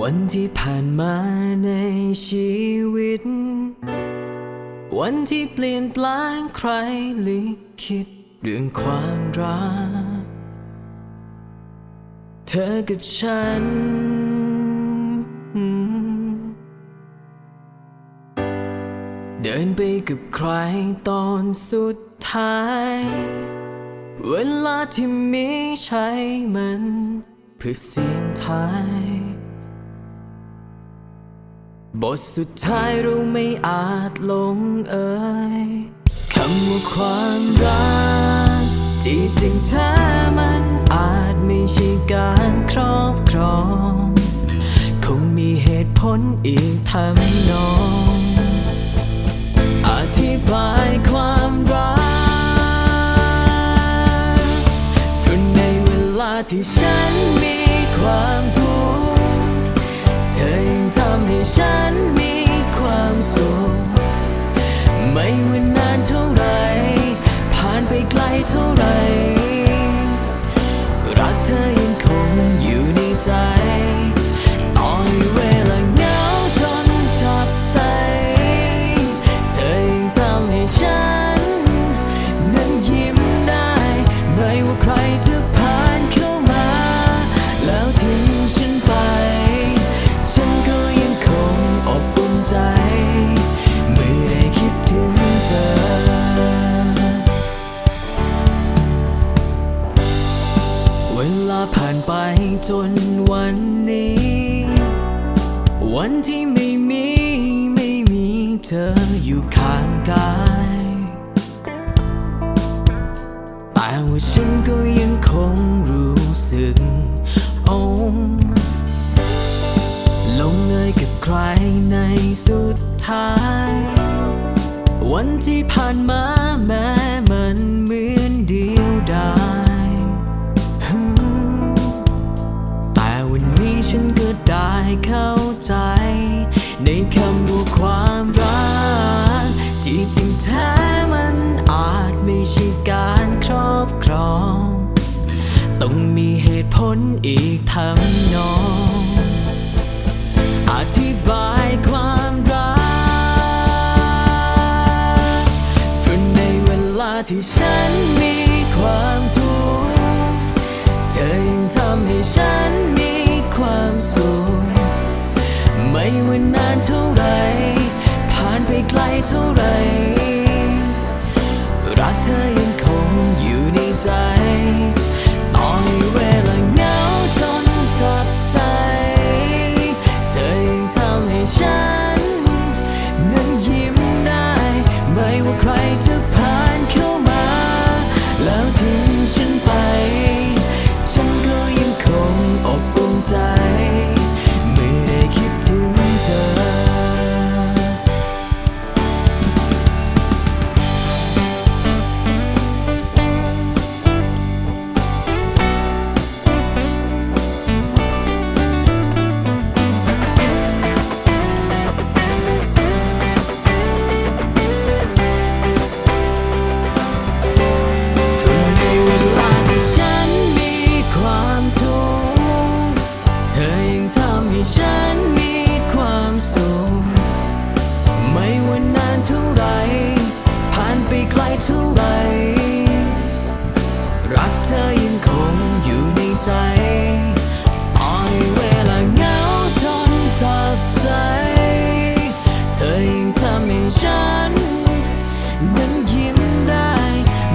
วันที่ผ่านมาในชีวิต วันที่เปลี่ยนแปลงใครลิคิดเรื่องความรัก เธอกับฉัน เดินไปกับใครตอนสุดท้าย เวลาที่มีใช้มัน เพื่อเสียงทาย บทสุดท้ายเราไม่อาจลงเอยคำว่าความรัก ที่จริงแท้มันอาจไม่ใช่การครอบครอง คงมีเหตุผลอีกทำนอง อธิบายความรักเพราะในเวลาที่ฉันมี ลาผ่านไปจนวันนี้ วันที่ไม่มี ไม่มีเธออยู่ข้างกาย แต่ว่าฉันก็ยังคงรู้สึกโอ้ลงเอยกับใครในสุดท้าย วันที่ผ่านมาแม้มันเหมือนเดียวดาย ฉันก็ได้เข้าใจ ในคำว่าความรัก ที่จริงแท้มันอาจไม่ใช่การครอบครอง ต้องมีเหตุผลอีกทำนองอธิบายความรักเพราะในเวลาที่ฉันมี ไฉันนั้นยิ้มได้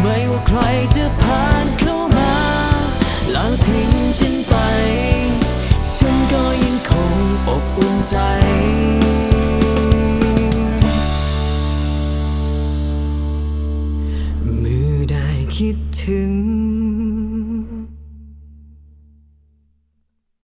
ไม่ว่าใครจะผ่านเข้ามาแล้วทิ้งฉันไป ฉันก็ยังคงอบอุ่นใจเมื่อได้คิดถึง